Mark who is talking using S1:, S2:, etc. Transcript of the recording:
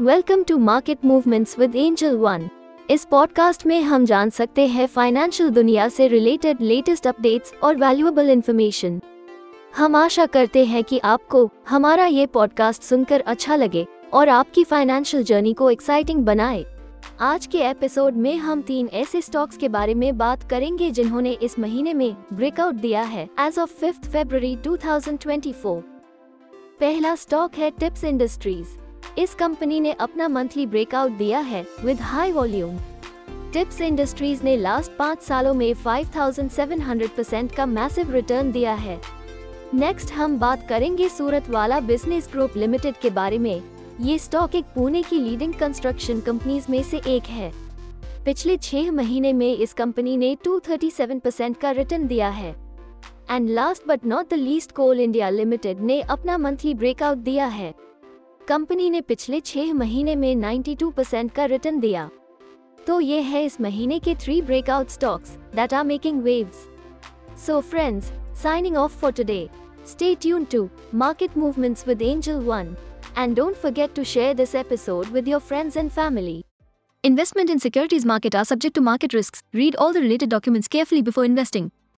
S1: Welcome to market movements with Angel One इस podcast में हम जान सकते हैं फाइनेंशियल दुनिया से रिलेटेड लेटेस्ट अपडेट्स और वैल्यूएबल इंफॉर्मेशन हम आशा करते हैं कि आपको हमारा ये पॉडकास्ट सुनकर अच्छा लगे और आपकी फाइनेंशियल जर्नी को एक्साइटिंग बनाए। आज के एपिसोड में हम तीन ऐसे स्टॉक्स के बारे में बात करेंगे जिन्होंने इस महीने में ब्रेकआउट दिया है एज ऑफ़ फिफ्थ फेब्रवरी 2024 पहला स्टॉक है टिप्स इंडस्ट्रीज़ इस कंपनी ने अपना मंथली ब्रेकआउट दिया है with high volume Tips Industries ने लास्ट पाँच सालों में 5,700 परसेंट का मैसिव रिटर्न दिया है। नेक्स्ट हम बात करेंगे सूरत वाला बिज़नेस ग्रुप लिमिटेड के बारे में। ये स्टॉक एक पुणे की लीडिंग कंस्ट्रक्शन कंपनीज़ में से एक है। पिछले छह महीने में इस कंपनी ने 237 परसेंट का रिटर्न दिया है। And last but not the least Coal India Limited ने अपना मंथली ब्रेकआउट दिया है। कंपनी ने पिछले छह महीने में 92 परसेंट का रिटर्न दिया तो ये है इस महीने के three breakout stocks that are making waves so friends signing off for today stay tune to market movements with Angel One and don't forget to share this episode with your friends and family Investment in securities market are subject to market risks. Read all the related documents carefully before investing.